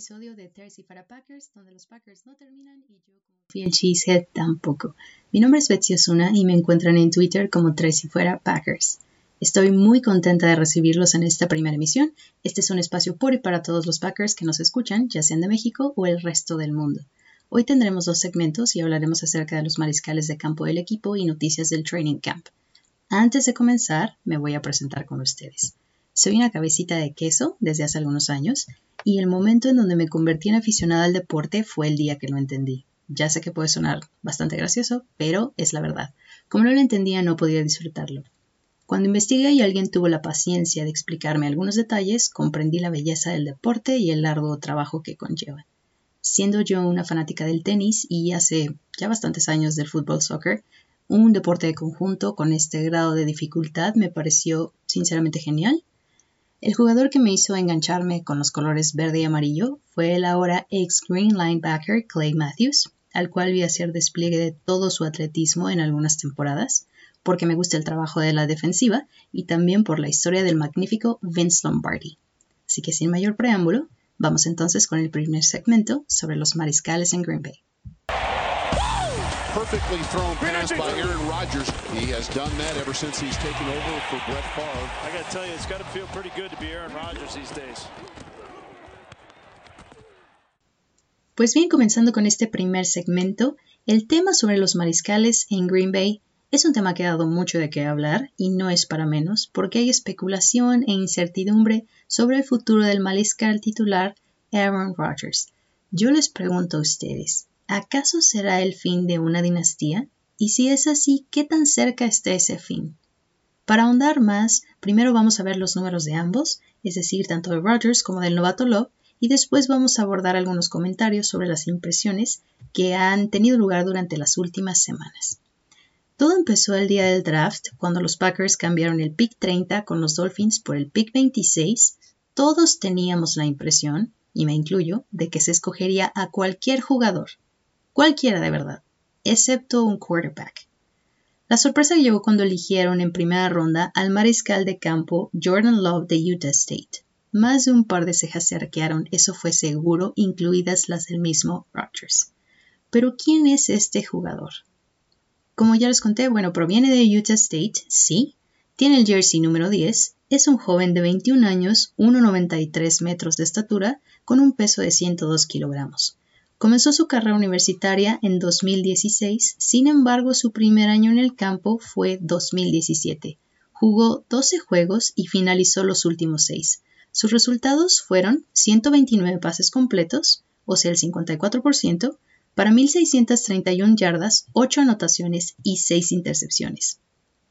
Episodio de Thursday para Packers, donde los Packers no terminan y yo como fiel cheesehead tampoco. Mi nombre es Betsy Osuna y me encuentran en Twitter como Tracy Fuera Packers. Estoy muy contenta de recibirlos en esta primera emisión. Este es un espacio por y para todos los Packers que nos escuchan, ya sean de México o el resto del mundo. Hoy tendremos dos segmentos y hablaremos acerca de los mariscales de campo del equipo y noticias del training camp. Antes de comenzar, me voy a presentar con ustedes. Soy una cabecita de queso desde hace algunos años y el momento en donde me convertí en aficionada al deporte fue el día que lo entendí. Ya sé que puede sonar bastante gracioso, pero es la verdad. Como no lo entendía, no podía disfrutarlo. Cuando investigué y alguien tuvo la paciencia de explicarme algunos detalles, comprendí la belleza del deporte y el largo trabajo que conlleva. Siendo yo una fanática del tenis y hace ya bastantes años del fútbol soccer, un deporte de conjunto con este grado de dificultad me pareció sinceramente genial el jugador que me hizo engancharme con los colores verde y amarillo fue el ahora ex Green linebacker Clay Matthews, al cual vi hacer despliegue de todo su atletismo en algunas temporadas, porque me gusta el trabajo de la defensiva y también por la historia del magnífico Vince Lombardi. Así que sin mayor preámbulo, vamos entonces con el primer segmento sobre los mariscales en Green Bay. Perfectly thrown pass by Aaron Rodgers. He has done that ever since he's taken over for Brett Favre. I got to tell you, it's got to feel pretty good to be Aaron Rodgers these days. Pues bien, comenzando con este primer segmento, el tema sobre los mariscales en Green Bay es un tema que ha dado mucho de qué hablar y no es para menos porque hay especulación e incertidumbre sobre el futuro del mariscal titular Aaron Rodgers. Yo les pregunto a ustedes, ¿acaso será el fin de una dinastía? Y si es así, ¿qué tan cerca está ese fin? Para ahondar más, primero vamos a ver los números de ambos, es decir, tanto de Rogers como del novato Love, y después vamos a abordar algunos comentarios sobre las impresiones que han tenido lugar durante las últimas semanas. Todo empezó el día del draft, cuando los Packers cambiaron el pick 30 con los Dolphins por el pick 26. Todos teníamos la impresión, y me incluyo, de que se escogería a cualquier jugador, Cualquiera de verdad, excepto un quarterback. La sorpresa llegó cuando eligieron en primera ronda al mariscal de campo Jordan Love de Utah State. Más de un par de cejas se arquearon, eso fue seguro, incluidas las del mismo Rodgers. Pero ¿quién es este jugador? Como ya les conté, bueno, proviene de Utah State, sí, tiene el jersey número 10, es un joven de 21 años, 1,93 metros de estatura, con un peso de 102 kilogramos. Comenzó su carrera universitaria en 2016, sin embargo su primer año en el campo fue 2017. Jugó 12 juegos y finalizó los últimos 6. Sus resultados fueron 129 pases completos, o sea el 54%, para 1.631 yardas, 8 anotaciones y 6 intercepciones.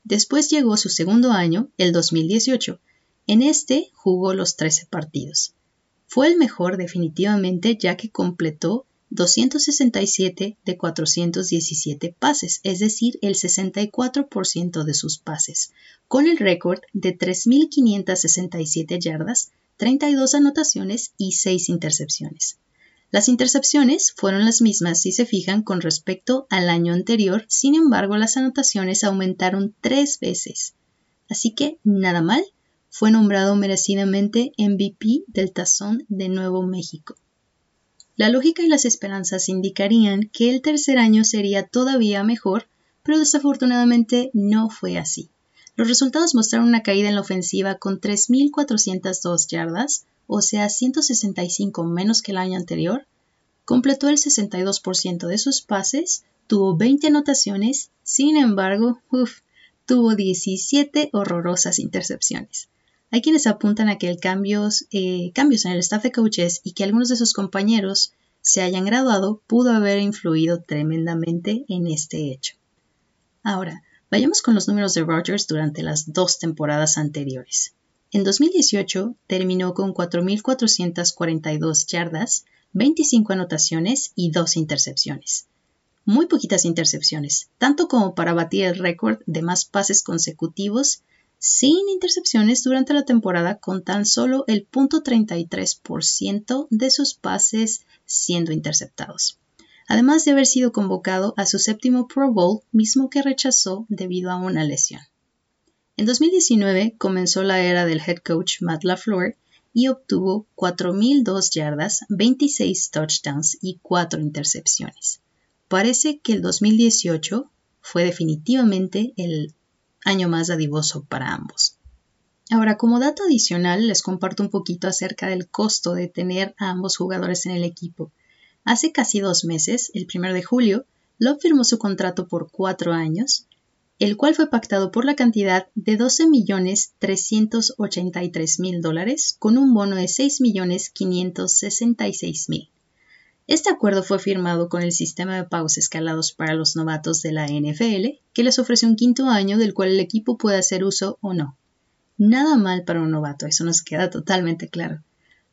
Después llegó su segundo año, el 2018. En este jugó los 13 partidos. Fue el mejor definitivamente ya que completó 267 de 417 pases, es decir, el 64% de sus pases, con el récord de 3.567 yardas, 32 anotaciones y 6 intercepciones. Las intercepciones fueron las mismas si se fijan con respecto al año anterior, sin embargo las anotaciones aumentaron tres veces. Así que, nada mal, fue nombrado merecidamente MVP del Tazón de Nuevo México. La lógica y las esperanzas indicarían que el tercer año sería todavía mejor, pero desafortunadamente no fue así. Los resultados mostraron una caída en la ofensiva con 3.402 yardas, o sea 165 menos que el año anterior, completó el 62% de sus pases, tuvo 20 anotaciones, sin embargo, tuvo 17 horrorosas intercepciones. Hay quienes apuntan a que el cambios, eh, cambios en el staff de coaches y que algunos de sus compañeros se hayan graduado pudo haber influido tremendamente en este hecho. Ahora, vayamos con los números de Rogers durante las dos temporadas anteriores. En 2018 terminó con 4.442 yardas, 25 anotaciones y 2 intercepciones. Muy poquitas intercepciones, tanto como para batir el récord de más pases consecutivos sin intercepciones durante la temporada con tan solo el .33% de sus pases siendo interceptados, además de haber sido convocado a su séptimo Pro Bowl, mismo que rechazó debido a una lesión. En 2019 comenzó la era del head coach Matt LaFleur y obtuvo 4.002 yardas, 26 touchdowns y 4 intercepciones. Parece que el 2018 fue definitivamente el año más adivoso para ambos. Ahora, como dato adicional, les comparto un poquito acerca del costo de tener a ambos jugadores en el equipo. Hace casi dos meses, el 1 de julio, Love firmó su contrato por cuatro años, el cual fue pactado por la cantidad de 12.383.000 dólares con un bono de 6.566.000. Este acuerdo fue firmado con el sistema de pagos escalados para los novatos de la NFL, que les ofrece un quinto año del cual el equipo puede hacer uso o no. Nada mal para un novato, eso nos queda totalmente claro.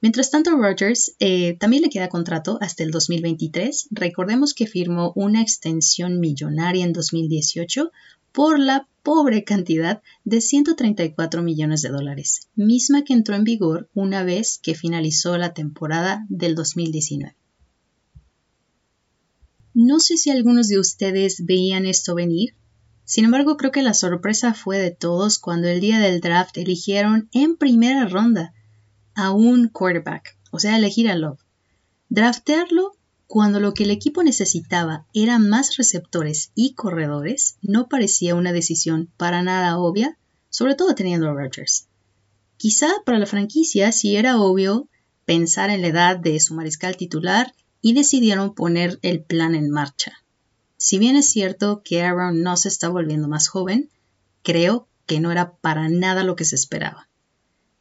Mientras tanto, Rogers eh, también le queda contrato hasta el 2023. Recordemos que firmó una extensión millonaria en 2018 por la pobre cantidad de 134 millones de dólares, misma que entró en vigor una vez que finalizó la temporada del 2019. No sé si algunos de ustedes veían esto venir, sin embargo creo que la sorpresa fue de todos cuando el día del draft eligieron en primera ronda a un quarterback, o sea, elegir a Love. Draftearlo cuando lo que el equipo necesitaba eran más receptores y corredores, no parecía una decisión para nada obvia, sobre todo teniendo a Rodgers. Quizá para la franquicia sí era obvio pensar en la edad de su mariscal titular y decidieron poner el plan en marcha. Si bien es cierto que Aaron no se está volviendo más joven, creo que no era para nada lo que se esperaba.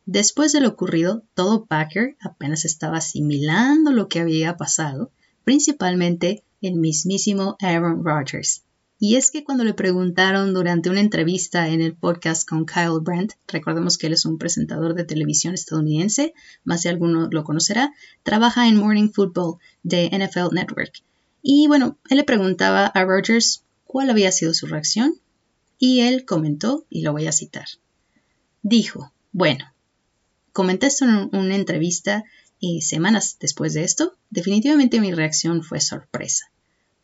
Después de lo ocurrido, todo Packer apenas estaba asimilando lo que había pasado, principalmente el mismísimo Aaron Rodgers. Y es que cuando le preguntaron durante una entrevista en el podcast con Kyle Brandt, recordemos que él es un presentador de televisión estadounidense, más de alguno lo conocerá, trabaja en Morning Football de NFL Network. Y bueno, él le preguntaba a Rodgers cuál había sido su reacción y él comentó, y lo voy a citar. Dijo, bueno, Comenté esto en una entrevista y semanas después de esto, definitivamente mi reacción fue sorpresa.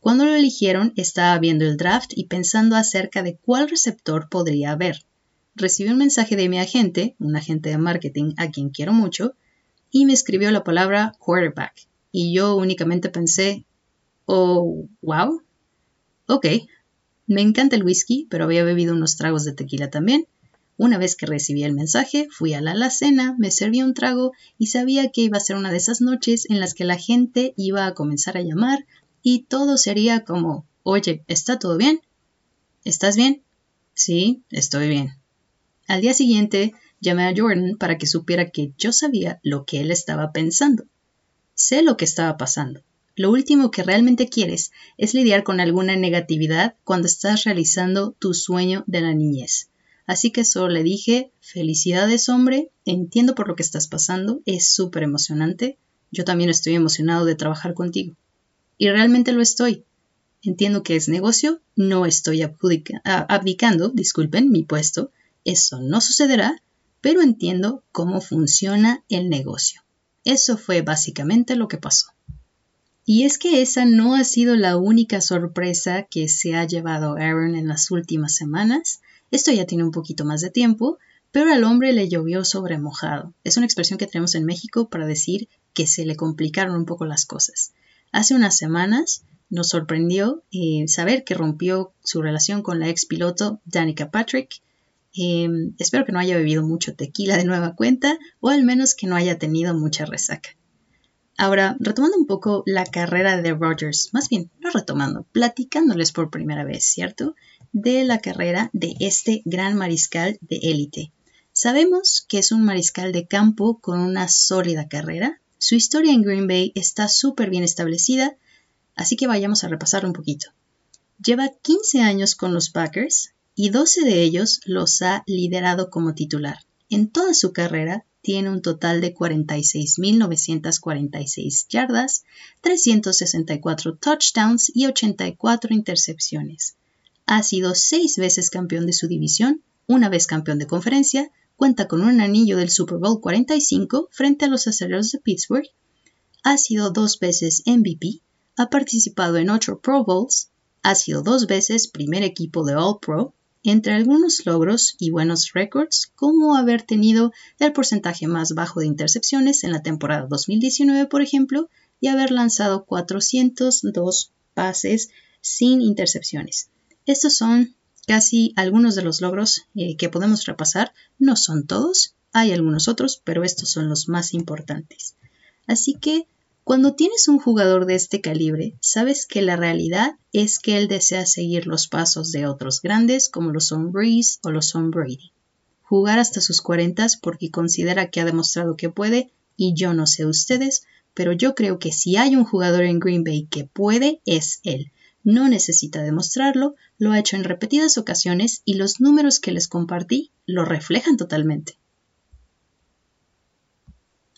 Cuando lo eligieron, estaba viendo el draft y pensando acerca de cuál receptor podría haber. Recibí un mensaje de mi agente, un agente de marketing a quien quiero mucho, y me escribió la palabra quarterback. Y yo únicamente pensé, oh, wow. Ok, me encanta el whisky, pero había bebido unos tragos de tequila también, una vez que recibí el mensaje, fui a la alacena, me serví un trago y sabía que iba a ser una de esas noches en las que la gente iba a comenzar a llamar y todo sería como, oye, ¿está todo bien? ¿Estás bien? Sí, estoy bien. Al día siguiente llamé a Jordan para que supiera que yo sabía lo que él estaba pensando. Sé lo que estaba pasando. Lo último que realmente quieres es lidiar con alguna negatividad cuando estás realizando tu sueño de la niñez. Así que solo le dije, felicidades hombre, entiendo por lo que estás pasando, es súper emocionante, yo también estoy emocionado de trabajar contigo. Y realmente lo estoy. Entiendo que es negocio, no estoy abdicando, disculpen, mi puesto, eso no sucederá, pero entiendo cómo funciona el negocio. Eso fue básicamente lo que pasó. Y es que esa no ha sido la única sorpresa que se ha llevado Aaron en las últimas semanas. Esto ya tiene un poquito más de tiempo, pero al hombre le llovió sobre mojado. Es una expresión que tenemos en México para decir que se le complicaron un poco las cosas. Hace unas semanas nos sorprendió eh, saber que rompió su relación con la ex piloto Danica Patrick. Em, espero que no haya bebido mucho tequila de nueva cuenta o al menos que no haya tenido mucha resaca. Ahora, retomando un poco la carrera de Rogers, más bien, no retomando, platicándoles por primera vez, ¿cierto? de la carrera de este gran mariscal de élite. Sabemos que es un mariscal de campo con una sólida carrera. Su historia en Green Bay está súper bien establecida, así que vayamos a repasarlo un poquito. Lleva 15 años con los Packers y 12 de ellos los ha liderado como titular. En toda su carrera tiene un total de 46.946 yardas, 364 touchdowns y 84 intercepciones. Ha sido seis veces campeón de su división, una vez campeón de conferencia, cuenta con un anillo del Super Bowl 45 frente a los aceleros de Pittsburgh, ha sido dos veces MVP, ha participado en ocho Pro Bowls, ha sido dos veces primer equipo de All Pro, entre algunos logros y buenos récords, como haber tenido el porcentaje más bajo de intercepciones en la temporada 2019, por ejemplo, y haber lanzado 402 pases sin intercepciones. Estos son casi algunos de los logros eh, que podemos repasar. No son todos, hay algunos otros, pero estos son los más importantes. Así que cuando tienes un jugador de este calibre, sabes que la realidad es que él desea seguir los pasos de otros grandes como lo son Breeze o lo son Brady. Jugar hasta sus cuarentas porque considera que ha demostrado que puede, y yo no sé ustedes, pero yo creo que si hay un jugador en Green Bay que puede, es él. No necesita demostrarlo, lo ha hecho en repetidas ocasiones y los números que les compartí lo reflejan totalmente.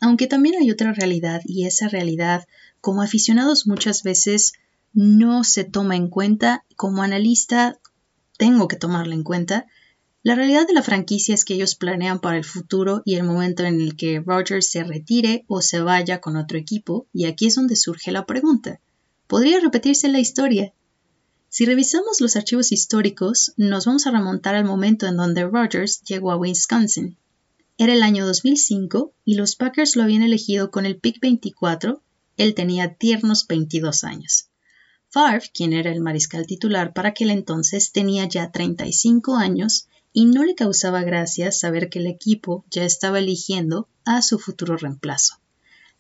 Aunque también hay otra realidad y esa realidad, como aficionados muchas veces no se toma en cuenta, como analista tengo que tomarla en cuenta, la realidad de la franquicia es que ellos planean para el futuro y el momento en el que Rogers se retire o se vaya con otro equipo, y aquí es donde surge la pregunta. ¿Podría repetirse la historia? Si revisamos los archivos históricos, nos vamos a remontar al momento en donde Rogers llegó a Wisconsin. Era el año 2005 y los Packers lo habían elegido con el pick 24. Él tenía tiernos 22 años. Favre, quien era el mariscal titular para aquel entonces, tenía ya 35 años y no le causaba gracia saber que el equipo ya estaba eligiendo a su futuro reemplazo.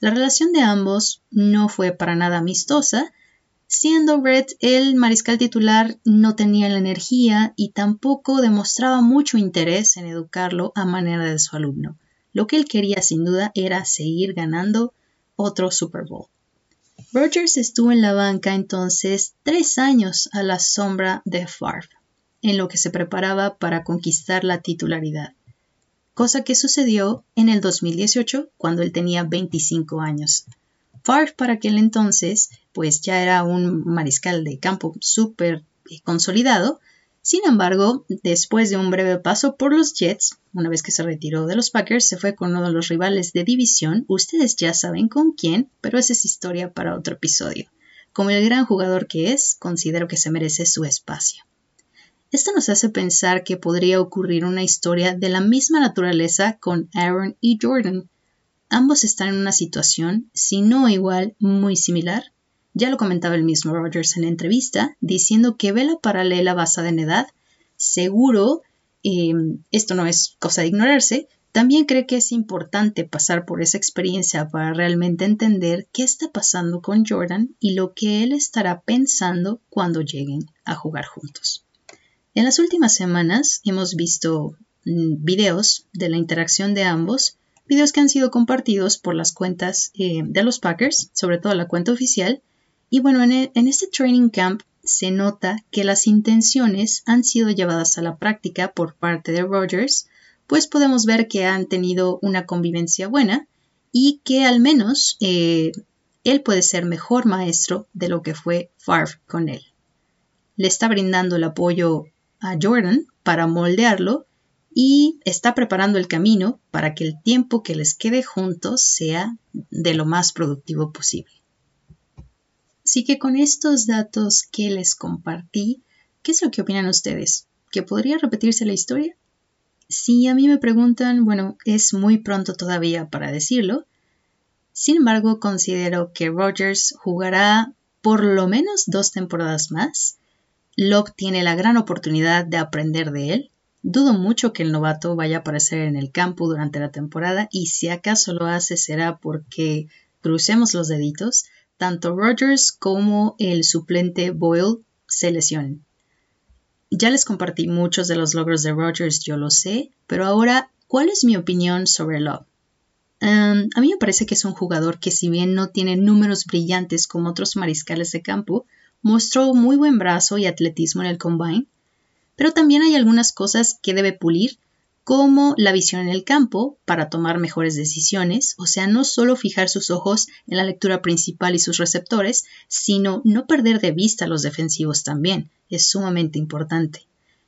La relación de ambos no fue para nada amistosa, Siendo Brett el mariscal titular, no tenía la energía y tampoco demostraba mucho interés en educarlo a manera de su alumno. Lo que él quería sin duda era seguir ganando otro Super Bowl. Rogers estuvo en la banca entonces tres años a la sombra de Favre, en lo que se preparaba para conquistar la titularidad, cosa que sucedió en el 2018 cuando él tenía 25 años. Favre para aquel entonces pues ya era un mariscal de campo súper eh, consolidado. Sin embargo, después de un breve paso por los Jets, una vez que se retiró de los Packers, se fue con uno de los rivales de división. Ustedes ya saben con quién, pero esa es historia para otro episodio. Como el gran jugador que es, considero que se merece su espacio. Esto nos hace pensar que podría ocurrir una historia de la misma naturaleza con Aaron y Jordan, Ambos están en una situación, si no igual, muy similar. Ya lo comentaba el mismo Rogers en la entrevista, diciendo que ve la paralela basada en edad. Seguro, em, esto no es cosa de ignorarse, también cree que es importante pasar por esa experiencia para realmente entender qué está pasando con Jordan y lo que él estará pensando cuando lleguen a jugar juntos. En las últimas semanas hemos visto mm, videos de la interacción de ambos videos que han sido compartidos por las cuentas eh, de los Packers, sobre todo la cuenta oficial. Y bueno, en, e, en este training camp se nota que las intenciones han sido llevadas a la práctica por parte de Rogers, pues podemos ver que han tenido una convivencia buena y que al menos eh, él puede ser mejor maestro de lo que fue Favre con él. Le está brindando el apoyo a Jordan para moldearlo y está preparando el camino para que el tiempo que les quede juntos sea de lo más productivo posible. Así que con estos datos que les compartí, ¿qué es lo que opinan ustedes? ¿Que podría repetirse la historia? Si a mí me preguntan, bueno, es muy pronto todavía para decirlo. Sin embargo, considero que Rogers jugará por lo menos dos temporadas más. Locke tiene la gran oportunidad de aprender de él Dudo mucho que el novato vaya a aparecer en el campo durante la temporada y si acaso lo hace será porque crucemos los deditos, tanto Rogers como el suplente Boyle se lesionen. Ya les compartí muchos de los logros de Rogers, yo lo sé, pero ahora, ¿cuál es mi opinión sobre Love? Um, a mí me parece que es un jugador que si bien no tiene números brillantes como otros mariscales de campo, mostró muy buen brazo y atletismo en el combine pero también hay algunas cosas que debe pulir, como la visión en el campo para tomar mejores decisiones, o sea, no solo fijar sus ojos en la lectura principal y sus receptores, sino no perder de vista a los defensivos también, es sumamente importante.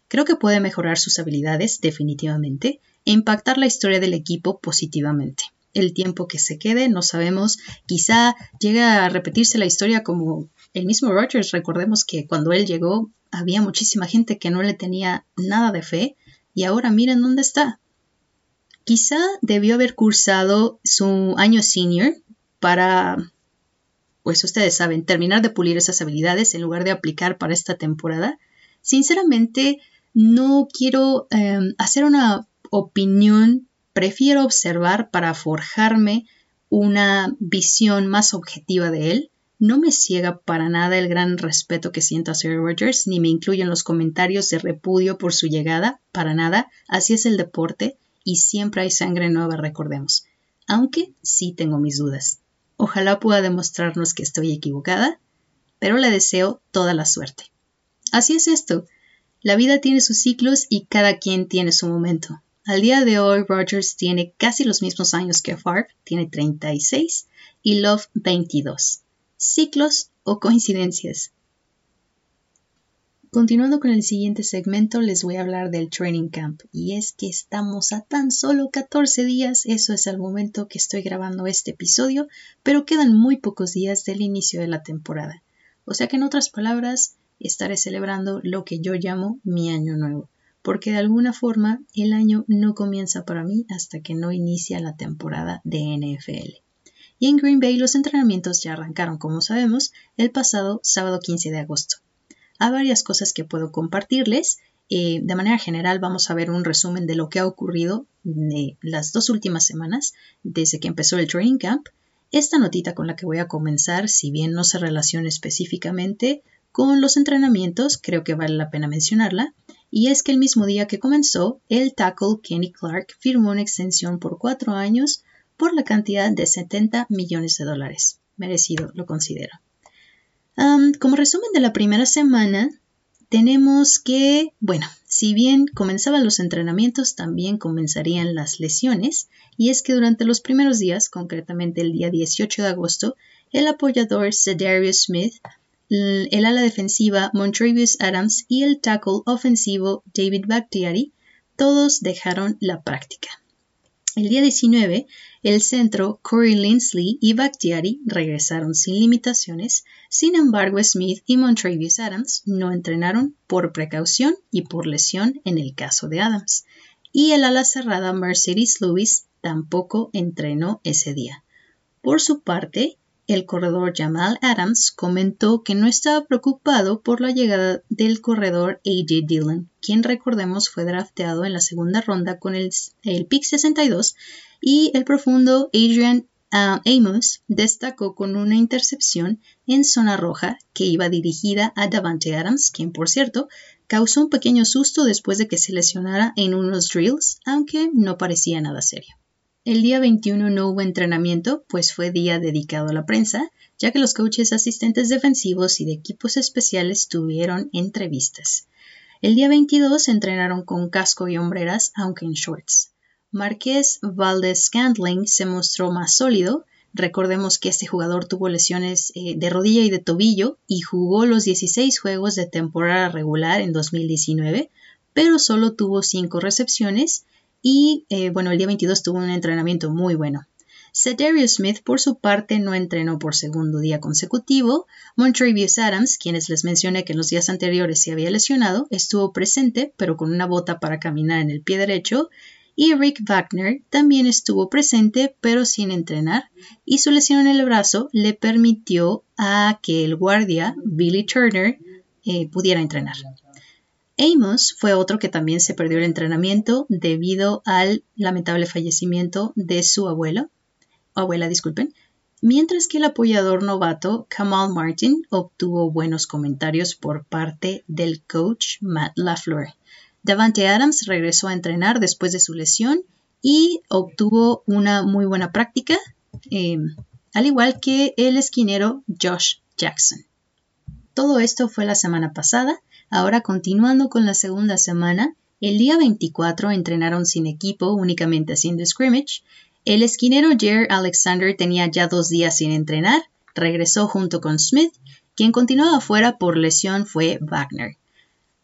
Creo que puede mejorar sus habilidades definitivamente e impactar la historia del equipo positivamente. El tiempo que se quede, no sabemos. Quizá llegue a repetirse la historia como el mismo Rogers. Recordemos que cuando él llegó había muchísima gente que no le tenía nada de fe y ahora miren dónde está. Quizá debió haber cursado su año senior para, pues ustedes saben, terminar de pulir esas habilidades en lugar de aplicar para esta temporada. Sinceramente, no quiero em, hacer una opinión, prefiero observar para forjarme una visión más objetiva de él. No me ciega para nada el gran respeto que siento a Sir Rogers, ni me incluyen los comentarios de repudio por su llegada, para nada. Así es el deporte y siempre hay sangre nueva, recordemos. Aunque sí tengo mis dudas. Ojalá pueda demostrarnos que estoy equivocada, pero le deseo toda la suerte. Así es esto. La vida tiene sus ciclos y cada quien tiene su momento. Al día de hoy, Rogers tiene casi los mismos años que Favre, tiene 36, y Love 22. ¿Ciclos o coincidencias? Continuando con el siguiente segmento, les voy a hablar del Training Camp. Y es que estamos a tan solo 14 días, eso es el momento que estoy grabando este episodio, pero quedan muy pocos días del inicio de la temporada. O sea que en otras palabras, estaré celebrando lo que yo llamo mi año nuevo, porque de alguna forma el año no comienza para mí hasta que no inicia la temporada de NFL. Y en Green Bay los entrenamientos ya arrancaron, como sabemos, el pasado sábado 15 de agosto. Hay varias cosas que puedo compartirles. Eh, de manera general vamos a ver un resumen de lo que ha ocurrido de las dos últimas semanas desde que empezó el training camp. Esta notita con la que voy a comenzar, si bien no se relaciona específicamente con los entrenamientos, creo que vale la pena mencionarla, y es que el mismo día que comenzó, el tackle Kenny Clark firmó una extensión por cuatro años por la cantidad de 70 millones de dólares. Merecido, lo considero. como resumen de la primera semana, tenemos que, bueno, si bien comenzaban los entrenamientos, también comenzarían las lesiones, y es que durante los primeros días, concretamente el día 18 de agosto, el apoyador Cedarius Smith el ala defensiva Montrevious Adams y el tackle ofensivo David Bakhtiari, todos dejaron la práctica. El día 19, el centro Corey Linsley y Bakhtiari regresaron sin limitaciones, sin embargo Smith y Montrevious Adams no entrenaron por precaución y por lesión en el caso de Adams, y el ala cerrada Mercedes Lewis tampoco entrenó ese día. Por su parte, el corredor Jamal Adams comentó que no estaba preocupado por la llegada del corredor AJ Dillon, quien recordemos fue drafteado en la segunda ronda con el, pick 62 y el profundo Adrian ah, Amos destacó con una intercepción en zona roja que iba dirigida a Davante Adams, quien por cierto causó un pequeño susto después de que se lesionara en unos drills, aunque no parecía nada serio. El día 21 no hubo entrenamiento, pues fue día dedicado a la prensa, ya que los coaches asistentes defensivos y de equipos especiales tuvieron entrevistas. El día 22 entrenaron con casco y hombreras, aunque en shorts. Marqués Valdez Scantling se mostró más sólido. Recordemos que este jugador tuvo lesiones eh, de rodilla y de tobillo y jugó los 16 juegos de temporada regular en 2019, pero solo tuvo 5 recepciones y eh, bueno, el día 22 tuvo un entrenamiento muy bueno. Cedarius Smith, por su parte, no entrenó por segundo día consecutivo. Montrevious Adams, quienes les mencioné que en los días anteriores se había lesionado, estuvo presente, pero con una bota para caminar en el pie derecho. Y Rick Wagner también estuvo presente, pero sin entrenar, y su lesión en el brazo le permitió a que el guardia, Billy Turner, eh, pudiera entrenar. Amos fue otro que también se perdió el entrenamiento debido al lamentable fallecimiento de su abuelo, abuela, disculpen, mientras que el apoyador novato Kamal Martin obtuvo buenos comentarios por parte del coach Matt LaFleur. Davante Adams regresó a entrenar después de su lesión y obtuvo una muy buena práctica, em, al igual que el esquinero Josh Jackson. Todo esto fue la semana pasada Ahora continuando con la segunda semana, el día 24 entrenaron sin equipo, únicamente haciendo scrimmage. El esquinero Jer Alexander tenía ya dos días sin entrenar, regresó junto con Smith, quien continuaba fuera por lesión fue Wagner.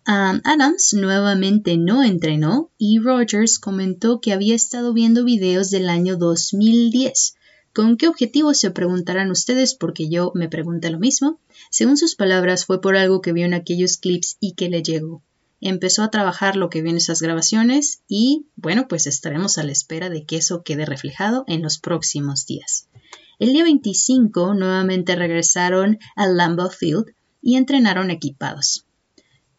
Adams nuevamente no entrenó y Rogers comentó que había estado viendo videos del año 2010. ¿Con qué objetivo se preguntarán ustedes? Porque yo me pregunté lo mismo. Según sus palabras, fue por algo que vio en aquellos clips y que le llegó. Empezó a trabajar lo que vio en esas grabaciones y, bueno, pues estaremos a la espera de que eso quede reflejado en los próximos días. El día 25 nuevamente regresaron al Lambeau Field y entrenaron equipados.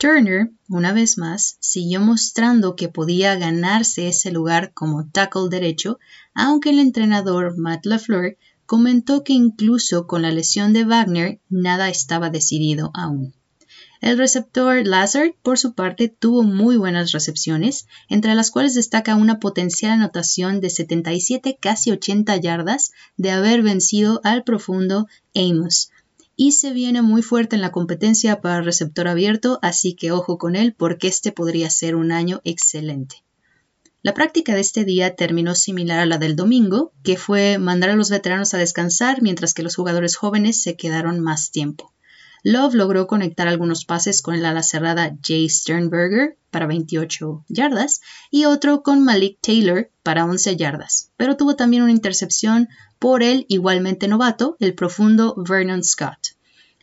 Turner, una vez más, siguió mostrando que podía ganarse ese lugar como tackle derecho, aunque el entrenador Matt LaFleur comentó que incluso con la lesión de Wagner nada estaba decidido aún. El receptor Lazard, por su parte, tuvo muy buenas recepciones, entre las cuales destaca una potencial anotación de 77 casi 80 yardas de haber vencido al profundo Amos, y se viene muy fuerte en la competencia para receptor abierto, así que ojo con él porque este podría ser un año excelente. La práctica de este día terminó similar a la del domingo, que fue mandar a los veteranos a descansar mientras que los jugadores jóvenes se quedaron más tiempo. Love logró conectar algunos pases con el ala cerrada Jay Sternberger para 28 yardas y otro con Malik Taylor para 11 yardas, pero tuvo también una intercepción por el igualmente novato, el profundo Vernon Scott.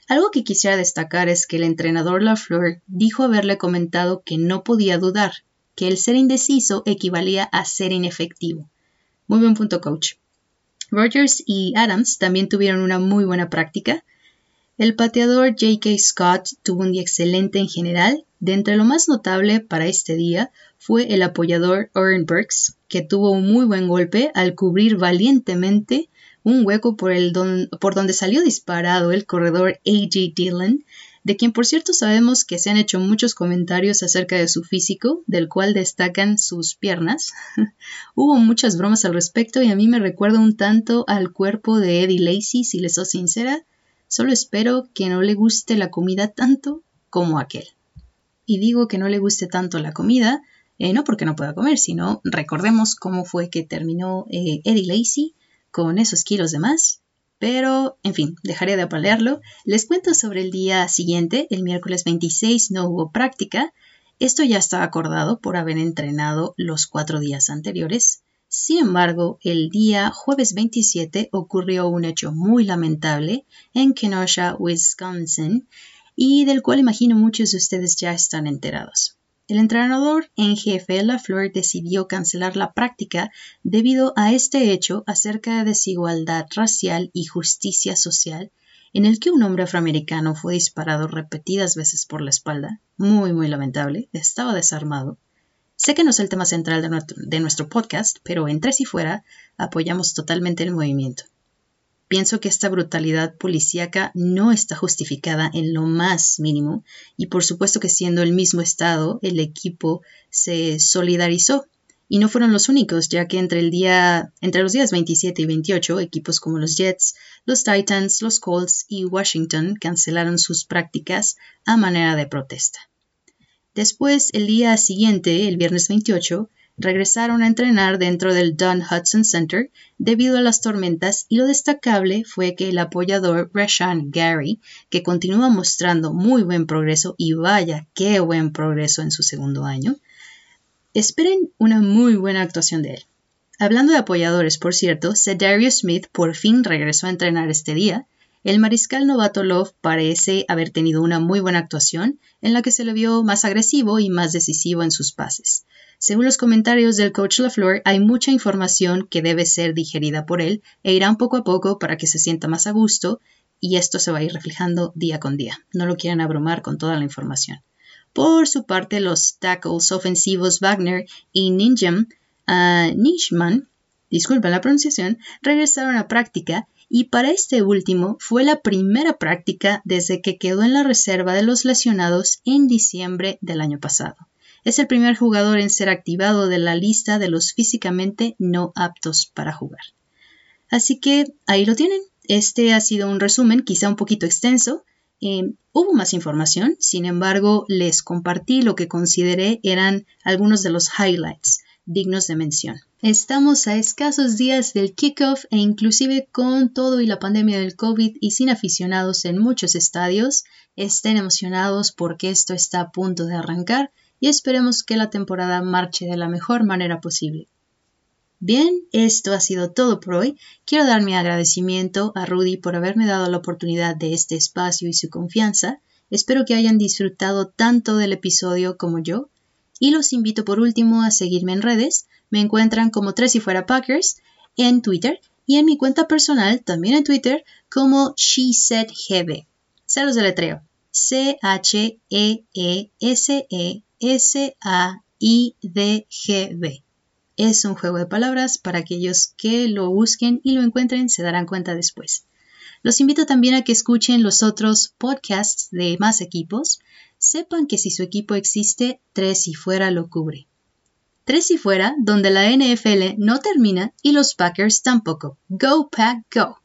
Algo que quisiera destacar es que el entrenador LaFleur dijo haberle comentado que no podía dudar, que el ser indeciso equivalía a ser inefectivo. Muy buen punto, coach. Rogers y Adams también tuvieron una muy buena práctica. El pateador J.K. Scott tuvo un día excelente en general. De entre lo más notable para este día fue el apoyador Oren Burks, que tuvo un muy buen golpe al cubrir valientemente un hueco por, el por donde salió disparado el corredor A.J. Dillon, de quien por cierto sabemos que se han hecho muchos comentarios acerca de su físico, del cual destacan sus piernas. Hubo muchas bromas al respecto y a mí me recuerda un tanto al cuerpo de Eddie Lacey, si les soy sincera. Solo espero que no le guste la comida tanto como aquel. Y digo que no le guste tanto la comida, eh, no porque no pueda comer, sino recordemos cómo fue que terminó eh, Eddie Lacey con esos kilos de más. Pero, en fin, dejaré de apalearlo. Les cuento sobre el día siguiente, el miércoles 26 no hubo práctica. Esto ya estaba acordado por haber entrenado los cuatro días anteriores. Sin embargo, el día jueves 27 ocurrió un hecho muy lamentable en Kenosha, Wisconsin, y del cual imagino muchos de ustedes ya están enterados. El entrenador en jefe Lafleur decidió cancelar la práctica debido a este hecho acerca de desigualdad racial y justicia social en el que un hombre afroamericano fue disparado repetidas veces por la espalda. Muy, muy lamentable. Estaba desarmado. Sé que no es el tema central de nuestro, podcast, pero entre si fuera, apoyamos totalmente el movimiento. Pienso que esta brutalidad policíaca no está justificada en lo más mínimo y por supuesto que siendo el mismo estado, el equipo se solidarizó. Y no fueron los únicos, ya que entre, el día, entre los días 27 y 28, equipos como los Jets, los Titans, los Colts y Washington cancelaron sus prácticas a manera de protesta. Después, el día siguiente, el viernes 28, regresaron a entrenar dentro del Don Hudson Center debido a las tormentas y lo destacable fue que el apoyador Rashan Gary, que continúa mostrando muy buen progreso y vaya qué buen progreso en su segundo año, esperen una muy buena actuación de él. Hablando de apoyadores, por cierto, Darius Smith por fin regresó a entrenar este día, el mariscal novato Love parece haber tenido una muy buena actuación, en la que se le vio más agresivo y más decisivo en sus pases. Según los comentarios del coach LaFleur, hay mucha información que debe ser digerida por él e irán poco a poco para que se sienta más a gusto y esto se va a ir reflejando día con día. No lo quieren abrumar con toda la información. Por su parte, los tackles ofensivos Wagner y Ninjam, uh, Nishman, disculpen la pronunciación, regresaron a práctica y para este último fue la primera práctica desde que quedó en la reserva de los lesionados en diciembre del año pasado. Es el primer jugador en ser activado de la lista de los físicamente no aptos para jugar. Así que ahí lo tienen. Este ha sido un resumen, quizá un poquito extenso. Eh, hubo más información, sin embargo, les compartí lo que consideré eran algunos de los highlights dignos de mención. Estamos a escasos días del kickoff e inclusive con todo y la pandemia del COVID y sin aficionados en muchos estadios, estén emocionados porque esto está a punto de arrancar y esperemos que la temporada marche de la mejor manera posible. Bien, esto ha sido todo por hoy. Quiero dar mi agradecimiento a Rudy por haberme dado la oportunidad de este espacio y su confianza. Espero que hayan disfrutado tanto del episodio como yo. Y los invito por último a seguirme en redes. Me encuentran como Tres y Fuera Packers en Twitter y en mi cuenta personal, también en Twitter, como SheSaidGB. Se los deletreo. C-H-E-E-S-E-S-A-I-D-G-B. Es un juego de palabras para aquellos que lo busquen y lo encuentren, se darán cuenta después. Los invito también a que escuchen los otros podcasts de más equipos. Sepan que si su equipo existe, tres y fuera lo cubre. Tres y fuera, donde la NFL no termina y los Packers tampoco. Go Pack Go.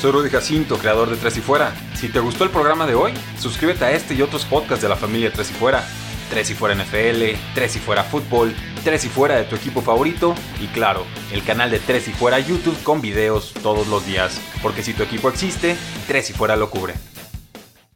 Soy Rudy Jacinto, creador de Tres y Fuera. Si te gustó el programa de hoy, suscríbete a este y otros podcasts de la familia Tres y Fuera. Tres y Fuera NFL, Tres y Fuera Fútbol, Tres y Fuera de tu equipo favorito y claro, el canal de Tres y Fuera YouTube con videos todos los días. Porque si tu equipo existe, Tres y Fuera lo cubre.